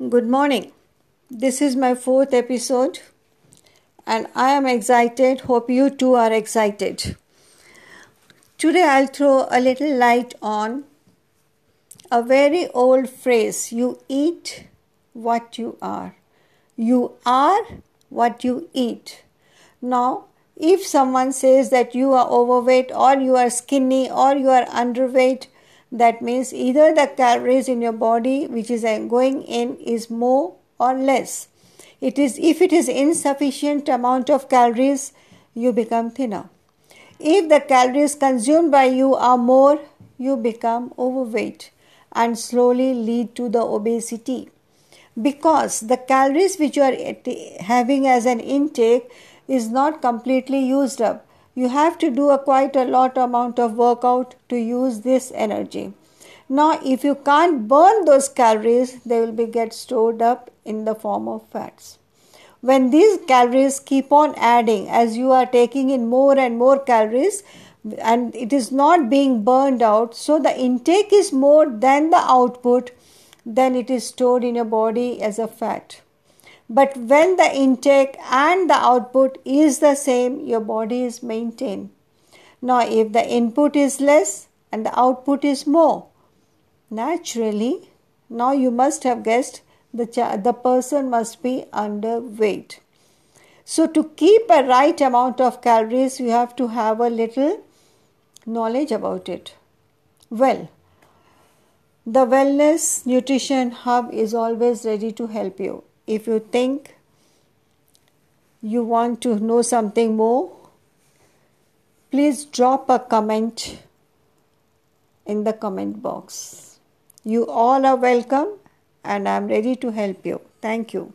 Good morning. This is my fourth episode, and I am excited. Hope you too are excited. Today, I'll throw a little light on a very old phrase you eat what you are. You are what you eat. Now, if someone says that you are overweight or you are skinny or you are underweight, that means either the calories in your body which is uh, going in is more or less. It is if it is insufficient amount of calories, you become thinner. If the calories consumed by you are more, you become overweight and slowly lead to the obesity. Because the calories which you are having as an intake is not completely used up you have to do a quite a lot amount of workout to use this energy. Now if you can't burn those calories they will be get stored up in the form of fats. When these calories keep on adding as you are taking in more and more calories and it is not being burned out so the intake is more than the output then it is stored in your body as a fat but when the intake and the output is the same, your body is maintained. Now, if the input is less and the output is more, naturally, now you must have guessed the, the person must be underweight. So, to keep a right amount of calories, you have to have a little knowledge about it. Well, the Wellness Nutrition Hub is always ready to help you. If you think you want to know something more, please drop a comment in the comment box. You all are welcome and I am ready to help you. Thank you.